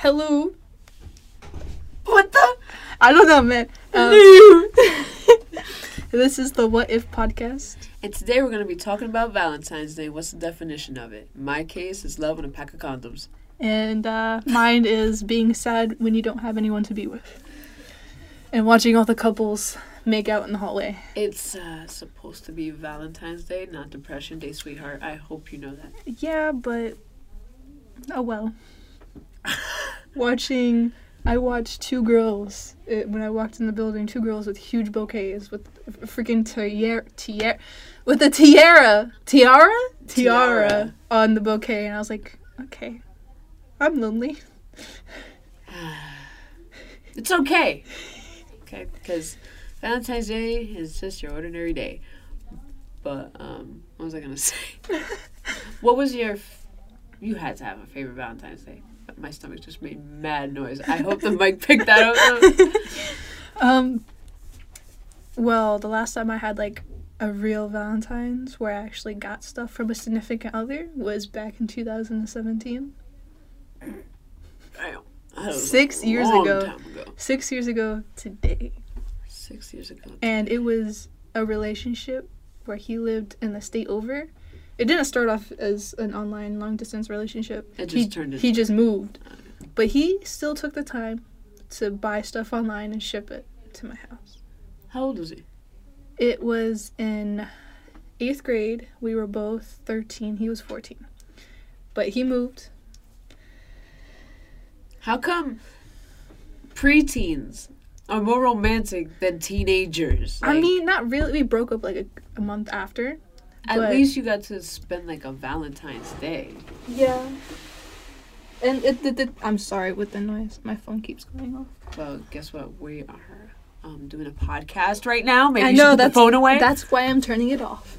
Hello. What the? I don't know, man. Um, this is the What If podcast. And today we're going to be talking about Valentine's Day. What's the definition of it? My case, is love and a pack of condoms. And uh, mine is being sad when you don't have anyone to be with. And watching all the couples make out in the hallway. It's uh, supposed to be Valentine's Day, not Depression Day, sweetheart. I hope you know that. Yeah, but. Oh well. Watching. I watched two girls uh, when I walked in the building. Two girls with huge bouquets with freaking tiara, tiara, with a tiara, tiara, tiara, Tiara. on the bouquet, and I was like, okay, I'm lonely. It's okay. Okay, because Valentine's Day is just your ordinary day. But um, what was I gonna say? what was your? F- you had to have a favorite Valentine's Day. But my stomach just made mad noise. I hope the mic picked that up. Um. Well, the last time I had like a real Valentine's where I actually got stuff from a significant other was back in 2017. Damn. Six years ago. ago. Six years ago today. Six years ago. and it was a relationship where he lived in the state over. It didn't start off as an online long distance relationship. It he, just turned into- He just moved, but he still took the time to buy stuff online and ship it to my house. How old was he? It was in eighth grade. We were both thirteen. He was fourteen, but he moved. How come preteens are more romantic than teenagers? I mean, not really. We broke up like a, a month after. At but- least you got to spend like a Valentine's Day. Yeah. And it, it, it, I'm sorry with the noise. My phone keeps going off. Well, guess what? We are um, doing a podcast right now. Maybe I you know should put the phone away. That's why I'm turning it off.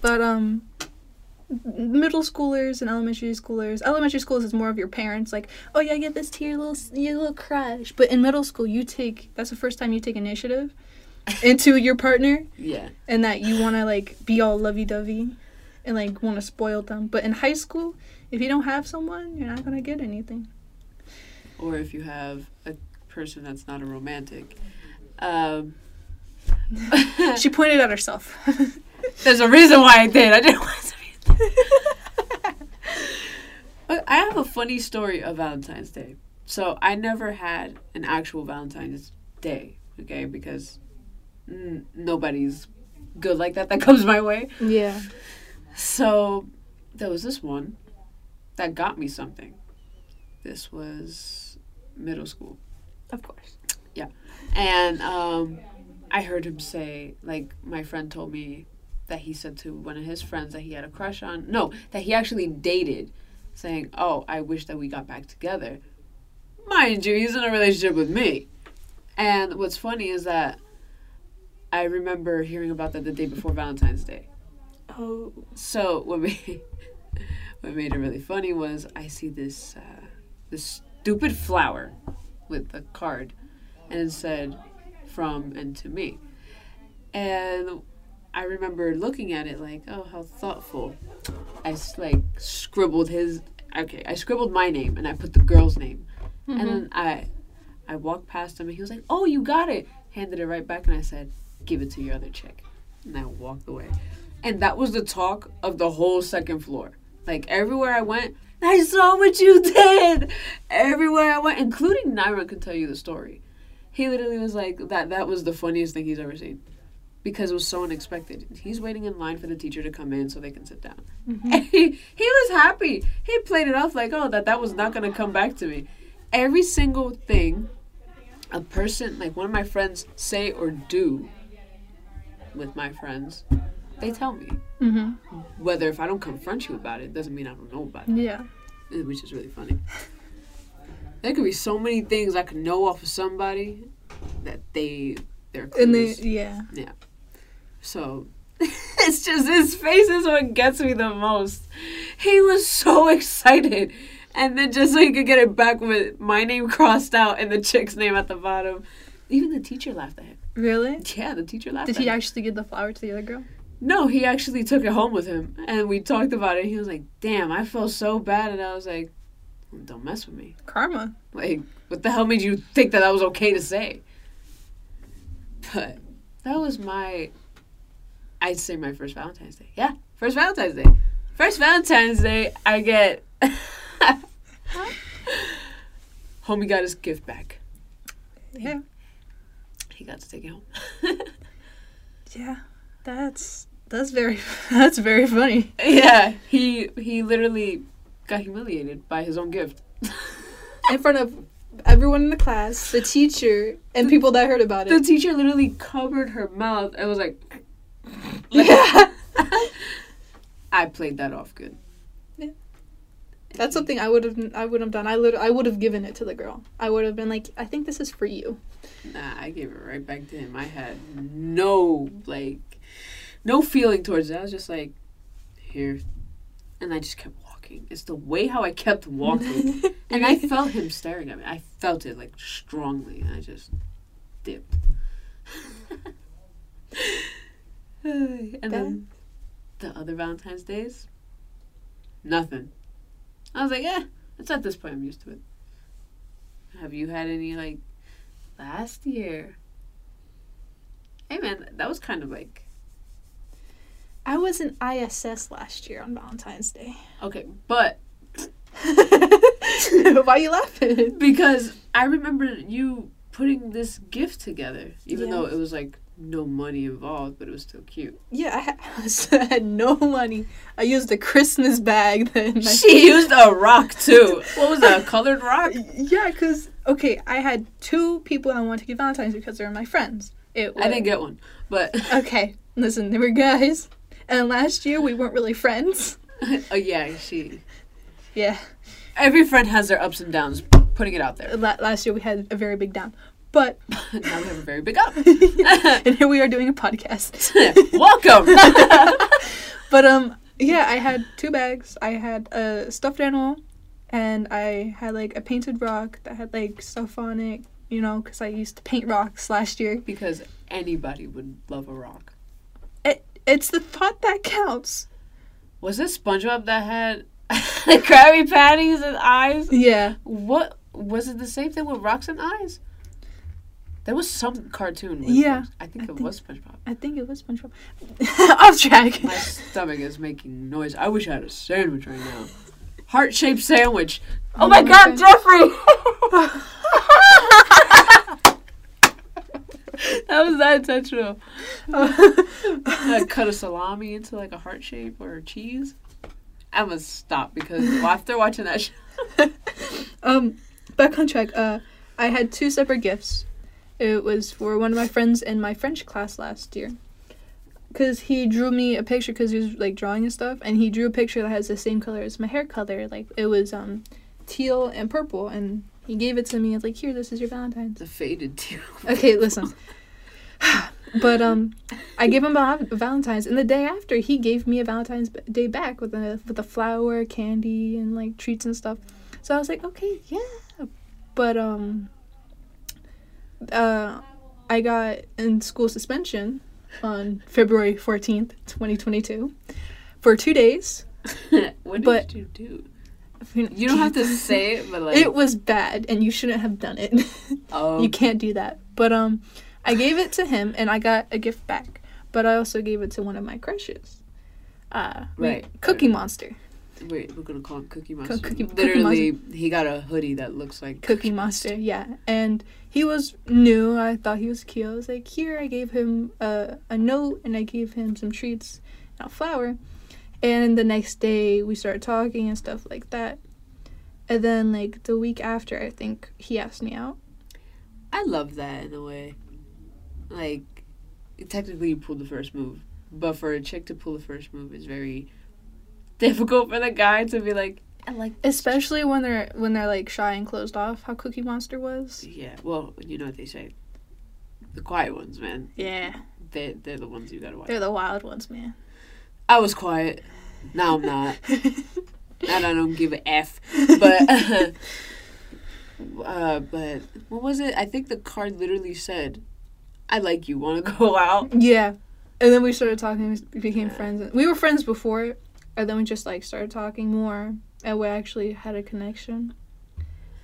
But um, middle schoolers and elementary schoolers. Elementary schools is more of your parents, like, oh yeah, get this to your little your little crush. But in middle school, you take that's the first time you take initiative into your partner, yeah. and that you want to like be all lovey dovey, and like want to spoil them. But in high school, if you don't have someone, you're not gonna get anything. Or if you have a person that's not a romantic. Um, She pointed at herself. there's a reason why I did. I didn't want to. But I have a funny story of Valentine's Day. So I never had an actual Valentine's Day, okay? Because n- nobody's good like that that comes my way. yeah. So there was this one that got me something. This was middle school. Of course. Yeah. And um, I heard him say, like, my friend told me that he said to one of his friends that he had a crush on. No, that he actually dated, saying, Oh, I wish that we got back together. Mind you, he's in a relationship with me. And what's funny is that I remember hearing about that the day before Valentine's Day. Oh. So what made what made it really funny was I see this uh, this stupid flower with a card, and it said from and to me, and I remember looking at it like, oh, how thoughtful. I like scribbled his okay, I scribbled my name and I put the girl's name, and then I I walked past him and he was like, oh, you got it. Handed it right back and I said, give it to your other chick, and I walked away. And that was the talk of the whole second floor. Like everywhere I went, I saw what you did. Everywhere I went, including Naira could tell you the story. He literally was like that. That was the funniest thing he's ever seen, because it was so unexpected. He's waiting in line for the teacher to come in so they can sit down. Mm-hmm. And he he was happy. He played it off like, oh, that that was not gonna come back to me. Every single thing a person like one of my friends say or do with my friends, they tell me. Mm-hmm. Whether if I don't confront you about it, doesn't mean I don't know about it, Yeah. eh, which is really funny. There could be so many things I could know off of somebody that they they're And they, clueless. yeah. So it's just his face is what gets me the most. He was so excited. And then just so he could get it back with my name crossed out and the chick's name at the bottom. Even the teacher laughed at him. Really? Yeah, the teacher laughed Did he actually give the flower to the other girl? No, he actually took it home with him, and we talked about it. He was like, "Damn, I felt so bad," and I was like, "Don't mess with me." Karma. Like, what the hell made you think that that was okay to say? But that was my, I'd say my first Valentine's Day. Yeah, first Valentine's Day. First Valentine's Day, I get. Homie got his gift back. Yeah. He got to take it home. Yeah. That's that's very that's very funny. yeah, he he literally got humiliated by his own gift. In front of everyone in the class, the teacher, and people that heard about it. The teacher literally covered her mouth and was like, Yeah. I played that off good. Yeah. That's something I would have I would have done. I lit- I would have given it to the girl. I would have been like, I think this is for you. Nah, I gave it right back to him. I had no like no feeling towards it. I was just like, here. And I just kept walking. It's the way how I kept walking. and I felt him staring at me. I felt it like strongly and I just dipped. and then the other Valentine's days, nothing. I was like, eh, it's at this point I'm used to it. Have you had any like last year? Hey man, that was kind of like I was in ISS last year on Valentine's Day. okay, but Why are you laughing? because I remember you putting this gift together, even Yeah. though it was like no money involved, but it was still cute. Yeah, I had, I had no money. I used a Christmas bag then. She used a rock too. What was that? A colored rock? Yeah, because okay, I had two people I wanted to give Valentine's because they're my friends. It I didn't get one, but Okay, listen, they were guys, and last year we weren't really friends. oh yeah, she. Yeah, Every friend has their ups and downs. Putting it out there. La- last year we had a very big down, but now we have a very big up. and here we are doing a podcast. Welcome. But um, yeah, I had two bags. I had a stuffed animal, and I had like a painted rock that had like stuff on it. You know, because I used to paint rocks last year. because anybody would love a rock. It it's the thought that counts. Was it SpongeBob that had the Krabby Patties and eyes? Yeah. What was it? The same thing with rocks and eyes? There was some cartoon. Yeah. I think I it think- was SpongeBob. I think it was SpongeBob. Off track. My stomach is making noise. I wish I had a sandwich right now. Heart shaped sandwich. Oh, Oh my God, God. Jeffrey! that was not intentional. I cut a salami into like a heart shape or cheese. I must stop because after watching that show, um, back on track. Uh, I had two separate gifts. It was for one of my friends in my French class last year. Cause he drew me a picture because he was like drawing and stuff, and he drew a picture that has the same color as my hair color. Like it was um, teal and purple, and he gave it to me. I was like, "Here, this is your Valentine's." the faded teal. Okay, listen. but um, I gave him a Valentine's, and the day after, he gave me a Valentine's Day back with a with a flower, candy, and like treats and stuff. So I was like, okay, yeah. But um, uh, I got in school suspension on February fourteenth, twenty twenty two, for two days. what did But- you do? You don't have to say it, but like It was bad, and you shouldn't have done it. oh, You can't do that. But um, I gave it to him, and I got a gift back. But I also gave it to one of my crushes. Uh, Right, Cookie. Monster. Wait, we're gonna call him Cookie Monster. Cookie- Cookie Literally, he got a hoodie that looks like Cookie Monster, yeah. And he was new. I thought he was cute. I was like, here, I gave him a, a note, and I gave him some treats and a flower. And the next day, we started talking and stuff like that. And then, like, the week after, I think he asked me out. I love that in a way. Like, technically, you pulled the first move, but for a chick to pull the first move is very difficult for the guy to be like, I like. this. Especially when they're when they're like shy and closed off, how Cookie Monster was. Yeah, well, you know what they say. The quiet ones, man. Yeah. They they're the ones you gotta watch. They're the wild ones, man. I was quiet. Now I'm not. And I don't give a f. But uh, but what was it? I think the card literally said, "I like you. Want to go out?" yeah. And then we started talking. We became Yeah. friends. We were friends before, and then we just like started talking more, and we actually had a connection.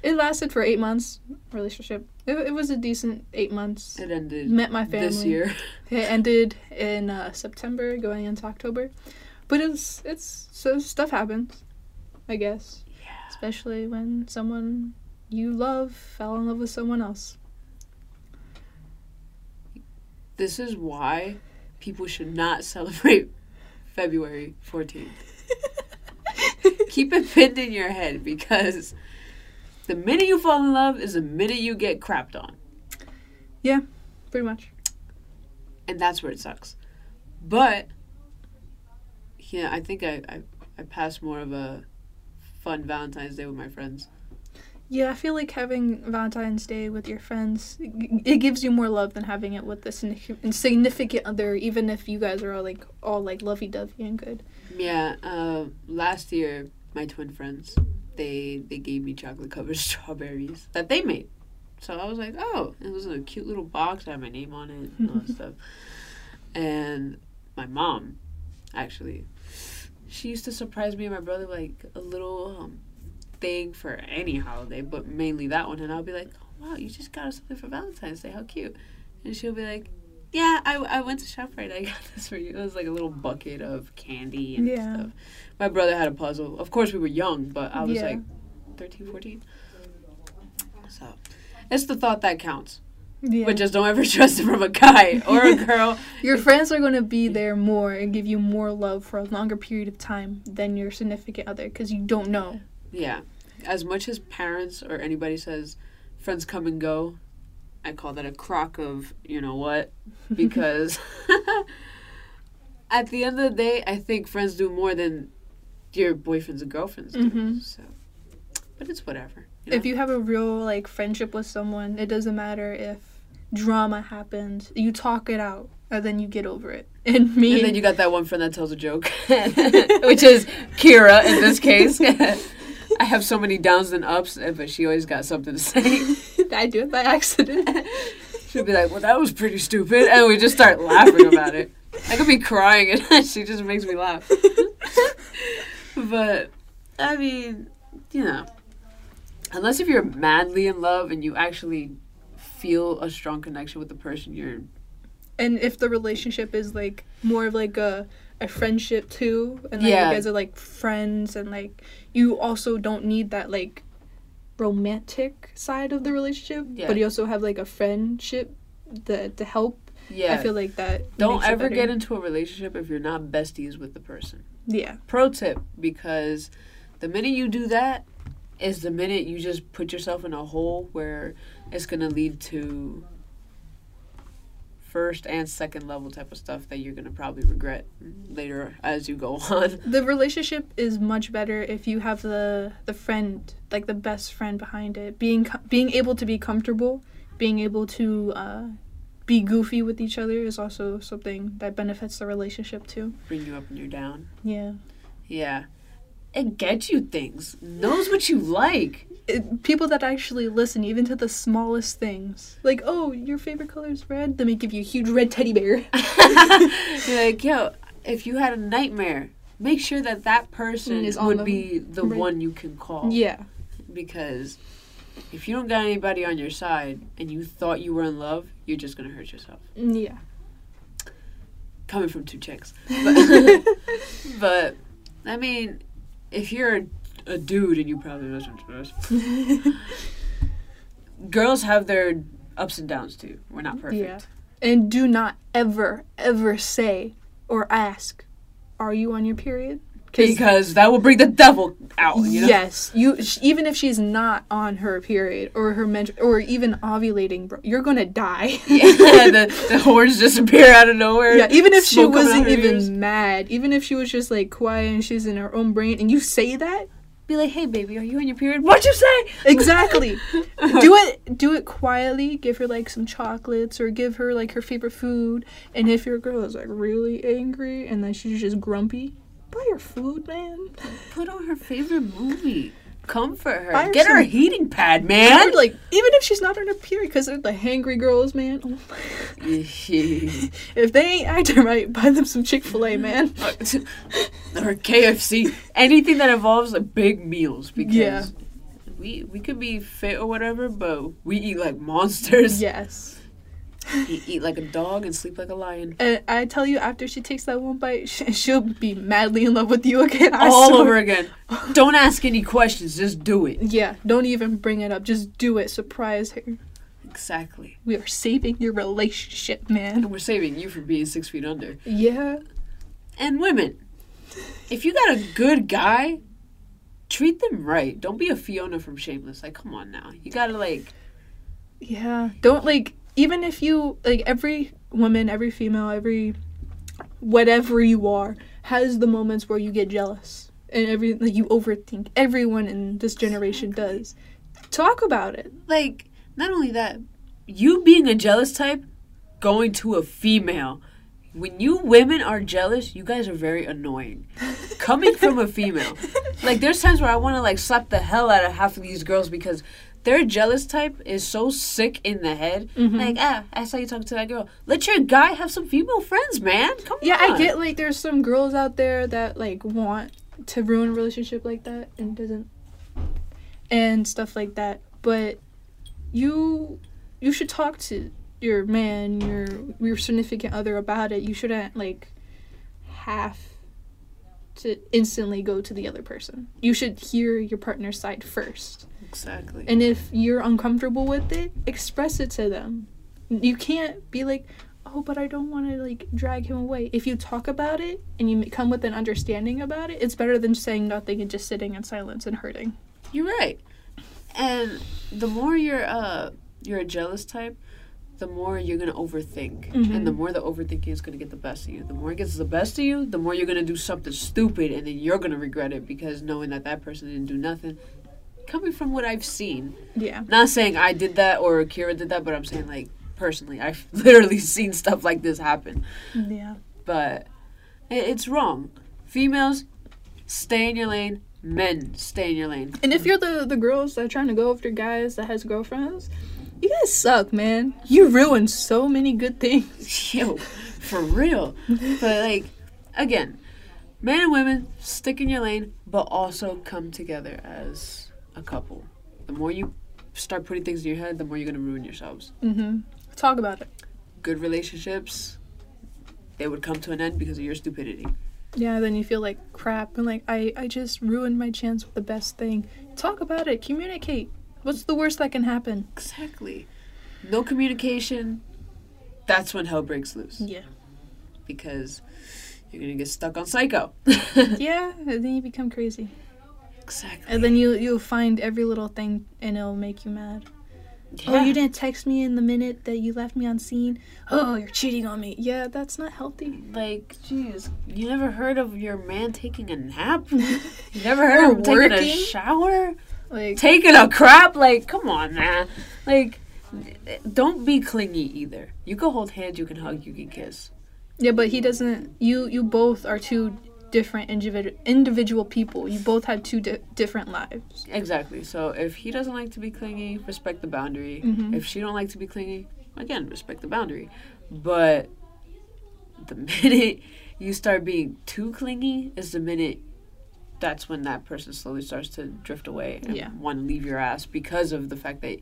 It lasted for eight months. Relationship. It, it was a decent eight months. It ended Met my family. this year. It ended in uh, September, going into October. But it's it's so stuff happens, I guess. Yeah. Especially when someone you love fell in love with someone else. This is why people should not celebrate February 14th. Keep it pinned in your head because the minute you fall in love is the minute you get crapped on. Yeah, pretty much. And that's where it sucks. But yeah, I think I, I, I passed more of a fun Valentine's Day with my friends. Yeah, I feel like having Valentine's Day with your friends, it gives you more love than having it with the significant other, even if you guys are all like all like lovey dovey and good. Yeah, uh, last year my twin friends they they gave me chocolate covered strawberries that they made. So I was like, oh, it was in a cute little box. I had my name on it and all that stuff. And my mom, actually, she used to surprise me and my brother like a little um, thing for any holiday, but mainly that one. And I'll be like, oh, wow, you just got us something for Valentine's Day. How cute. And she'll be like, yeah, I, I went to ShopRite. I got this for you. It was like a little bucket of candy and Yeah. stuff. My brother had a puzzle. Of course, we were young, but I was Yeah. like 13, 14. So it's the thought that counts. Yeah. But just don't ever trust it from a guy or a girl. your friends are going to be there more and give you more love for a longer period of time than your significant other because you don't know. yeah. As much as parents or anybody says friends come and go, I call that a crock of you know what? Because at the end of the day, I think friends do more than your boyfriends and girlfriends do. Mhm. So, but it's whatever. If you have a real like friendship with someone, it doesn't matter if drama happens. You talk it out, and then you get over it. And me, And then you got that one friend that tells a joke, which is Kira in this case. I have so many downs and ups, eh, but she always got something to say. Did I do it by accident. She'll be like, "Well, that was pretty stupid," and we just start laughing about it. I could be crying, and she just makes me laugh. but I mean, you know, unless if you're madly in love and you actually feel a strong connection with the person you're and if the relationship is like more of like a a friendship too, and like Yeah. you guys are like friends, and like you also don't need that like romantic side of the relationship, Yeah. but you also have like a friendship that to help. yeah. I feel like that. Don't ever get into a relationship if you're not besties with the person. Yeah, Pro tip because the minute you do that is the minute you just put yourself in a hole where it's to lead to first and second level type of stuff that you're going to probably regret later as you go on. the relationship is much better if you have the the friend, like the best friend behind it, being being able to be comfortable, being able to. uh be goofy with each other is also something that benefits the relationship too. Bring you up and you're down. Yeah. Yeah. It gets you things. Knows what you like. it, people that actually listen even to the smallest things like oh your favorite color is red let me give you a huge red teddy bear You're like, yo, if you had a nightmare, make sure that that person mm, Is on would the- be the one you can call. yeah Because if you don't got anybody on your side and you thought you were in love, you're just gonna hurt yourself. Mm, yeah Coming from two chicks. But, but I mean, if you're a, a dude and you probably listen to this, girls have their ups and downs too. We're not perfect. Yeah. and do not ever ever say or ask are you on your period Because that will bring the devil out. You know? yes you even if she's not on her period or her men- or even ovulating bro you're gonna die Yeah, the, the horns disappear out of nowhere. Yeah, even if she wasn't even ears. mad, even if she was just like quiet and she's in her own brain, and you say that, Be like, hey, baby, are you on your period? What'd you say? exactly. do it, do it quietly. Give her like some chocolates or give her like her favorite food. And if your girl is like really angry and then she's just grumpy, buy her food, man. Put on her favorite movie. comfort her. Her Get her a heating pad, man. like even if she's not on her period, because they're the hangry girls, man. Oh if they ain't acting right, buy them some Chick Fil A, man. or KFC. Anything that involves like, big meals because Yeah. we we could be fit or whatever, but we eat like monsters. Yes. We eat like a dog and sleep like a lion. And I tell you, after she takes that one bite, she'll be madly in love with you again. I All swear. over again. Don't ask any questions, just do it. Yeah, don't even bring it up. Just do it. Surprise her. Exactly. We are saving your relationship, man. And we're saving you from being six feet under. Yeah. And women, if you got a good guy, treat them right. Don't be a Fiona from Shameless. Like, come on now. You gotta like Yeah. Don't like even if you like every woman, every female, every whatever you are has the moments where you get jealous and every like you overthink. Everyone in this generation does. Talk about it. like not only that, you being a jealous type, going to a female. When you women are jealous, you guys are very annoying. Coming from a female. Like there's times where I want to like slap the hell out of half of these girls because their jealous type is so sick in the head. Mm-hmm. Like, ah, I saw you talking to that girl. Let your guy have some female friends, man. Come Yeah, on. I get like there's some girls out there that like want to ruin a relationship like that and doesn't and stuff like that. But you you should talk to your man, your your significant other about it. You shouldn't like have to instantly go to the other person. You should hear your partner's side first. Exactly. And if you're uncomfortable with it, express it to them. You can't be like, "Oh, but I don't want to like drag him away." If you talk about it and you come with an understanding about it, it's better than saying nothing and just sitting in silence and hurting. You're right. And the more you're uh you're a jealous type, the more you're gonna overthink. And the more the overthinking is gonna get the best of you. The more it gets the best of you, the more you're gonna do something stupid and then you're gonna regret it because knowing that that person didn't do nothing. Coming from what I've seen, Yeah. not saying I did that or Kira did that, but I'm saying like personally, I've literally seen stuff like this happen. Yeah. But i- it's wrong. Females, stay in your lane. Men, stay in your lane. And if you're the the girls that are trying to go after guys that has girlfriends, you guys suck, man. You ruined so many good things. Yo, for real. but like, again, men and women stick in your lane, but also come together as a couple. The more you start putting things in your head, the more you're gonna ruin yourselves. Mm-hmm. Talk about it. Good relationships, they would come to an end because of your stupidity. Yeah, then you feel like crap and like I I just ruined my chance with the best thing. Talk about it. Communicate. What's the worst that can happen? Exactly. No communication. That's when hell breaks loose Yeah. because you're gonna get stuck on psycho. yeah, and then you become crazy. Exactly. And then you you'll find every little thing and it'll make you mad. Oh, you didn't text me in the minute that you left me on seen. Oh, you're cheating on me. Yeah, that's not healthy. Like, jeez, you never heard of your man taking a nap? You never heard of him taking a shower? Like Taking a crap? Like, come on, man. Like, don't be clingy either. You can hold hands, you can hug, you can kiss. Yeah, but he doesn't. You you both are two different individual individual people. You both have two di- different lives. Exactly. So if he doesn't like to be clingy, respect the boundary. Mhm. If she don't like to be clingy, again, respect the boundary. But the minute you start being too clingy is the minute that's when that person slowly starts to drift away and Yeah. want to leave your ass because of the fact that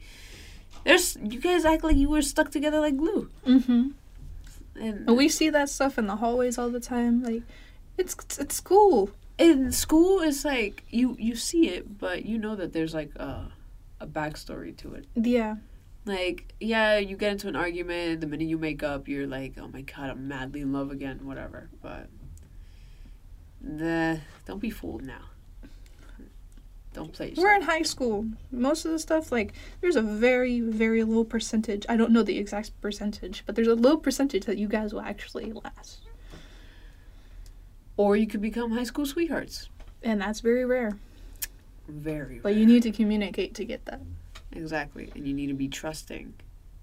there's you guys act like you were stuck together like glue. Mm-hmm. And And we see that stuff in the hallways all the time. Like, it's it's school. in school it's like you you see it, but you know that there's like a a backstory to it. Yeah. Like, yeah, you get into an argument. The minute you make up, you're like, oh my god, I'm madly in love again, whatever. But, the don't be fooled now. Don't play yourself. We're in high school. Most of the stuff, like, there's a very, very low percentage. I don't know the exact percentage, but there's a low percentage that you guys will actually last. Or you could become high school sweethearts. And that's very rare. Very. But you need to communicate to get that. exactly, and you need to be trusting,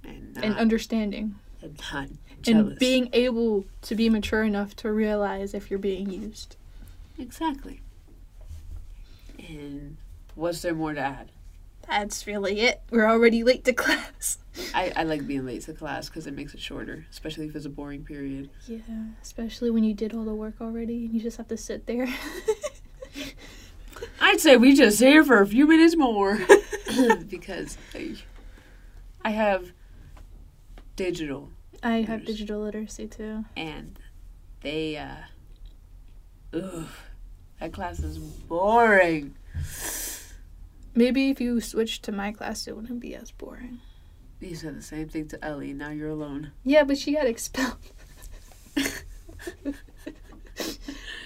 and not, And understanding. and not jealous. And being able to be mature enough to realize if you're being used. exactly. And was there more to add? That's really it. We're already late to class. I, I like being late to class because it makes it shorter, especially if it's a boring period. Yeah, especially when you did all the work already and you just have to sit there. I'd say we just here for a few minutes more because I, I have digital I have digital literacy too. and they uh ugh, that class is boring. Maybe if you switched to my class, it wouldn't be as boring. You said the same thing to Ellie. Now you're alone. Yeah, but she got expelled. Was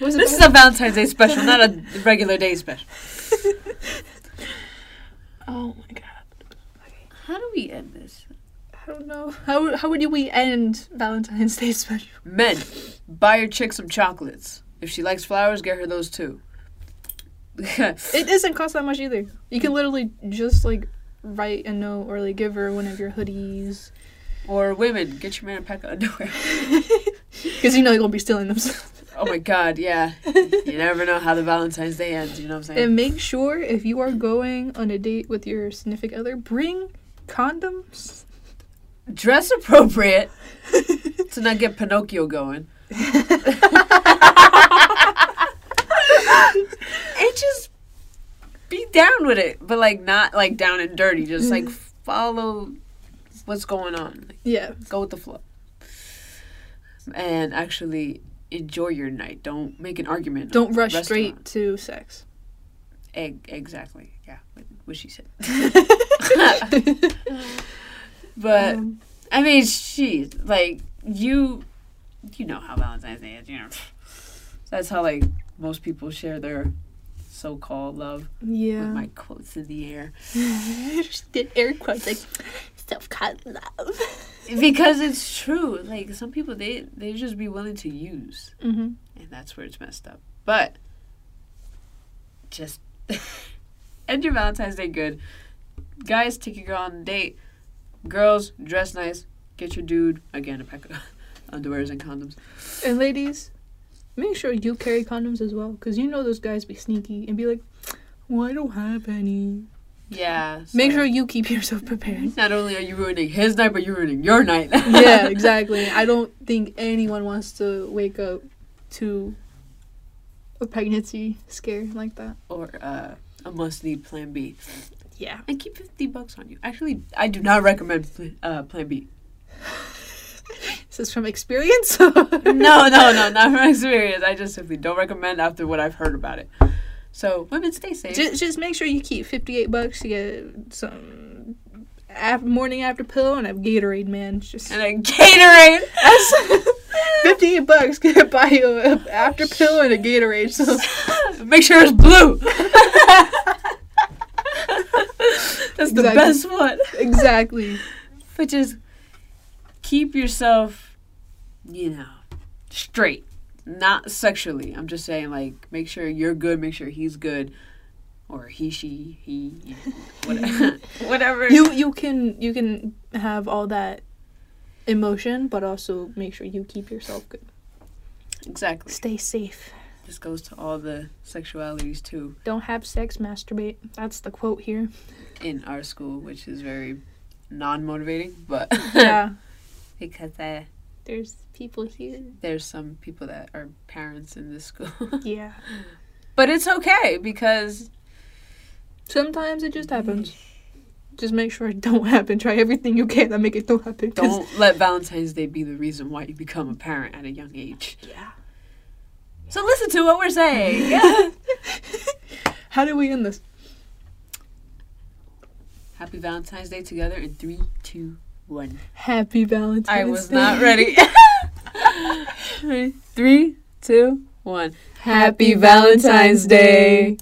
This is a Valentine's Day special, not a regular day special. Oh my god. Okay. How do we end this? I don't know. How how would we end Valentine's Day special? Men, buy your chick some chocolates. If she likes flowers, get her those too. It doesn't cost that much either. You can literally just like write a note or like give her one of your hoodies. or women, get your man a pack of underwear. Because you know you're gonna be stealing them. Oh my god, yeah. You never know how the Valentine's Day ends, you know what I'm saying? and make sure if you are going on a date with your significant other, bring condoms. Dress appropriate to not get Pinocchio going. and just be down with it, but like not like down and dirty. Just like follow what's going on. Like, yeah. go with the flow. And actually enjoy your night. Don't make an argument. Don't rush the straight to sex. Egg, exactly. Yeah, what, what she said. But Um, I mean, she like you. You know how Valentine's Day is. You know, that's how like most people share their so-called love yeah. with my quotes in the air did air quotes like self-cut love. because it's true. Like some people, they they just be willing to use, Mm-hmm. and that's where it's messed up. But just end your Valentine's Day good. Guys, take your girl on a date. Girls, dress nice. Get your dude again a pack of underwears and condoms. And ladies, make sure you carry condoms as well, because you know those guys be sneaky and be like, "Well, I don't have any." Yeah. Make sure you keep yourself prepared. Not only are you ruining his night, but you're ruining your night. yeah, exactly. I don't think anyone wants to wake up to a pregnancy scare like that. or uh, a must need plan B. Yeah. And keep 50 bucks on you. Actually, I do not recommend uh, plan B. This is from experience. No, no, no, not from experience. I just simply don't recommend after what I've heard about it. So, women, stay safe. just, just make sure you keep 58 bucks to get some af- morning after pill and a Gatorade, man. Just and a Gatorade. 58 bucks can buy you a after pill and a Gatorade. So Make sure it's blue. That's the best one. exactly. Which just keep yourself, you know, straight. Not sexually. I'm just saying, like, make sure you're good, make sure he's good. Or he, she, he, you know, whatever. whatever. You you can you can have all that emotion, but also make sure you keep yourself good. exactly. Stay safe. This goes to all the sexualities, too, Don't have sex, masturbate. That's the quote here. in our school, which is very non motivating, but. Yeah. because uh, There's people here. there's some people that are parents in this school. Yeah. but it's okay because Sometimes it just happens. Just make sure it don't happen. Try everything you can to make it don't happen. don't let Valentine's Day be the reason why you become a parent at a young age. Yeah. So listen to what we're saying. How do we end this? Happy Valentine's Day together in three, two, one. Happy Valentine's I was Day. not ready. Three, two, one. Happy Valentine's Day.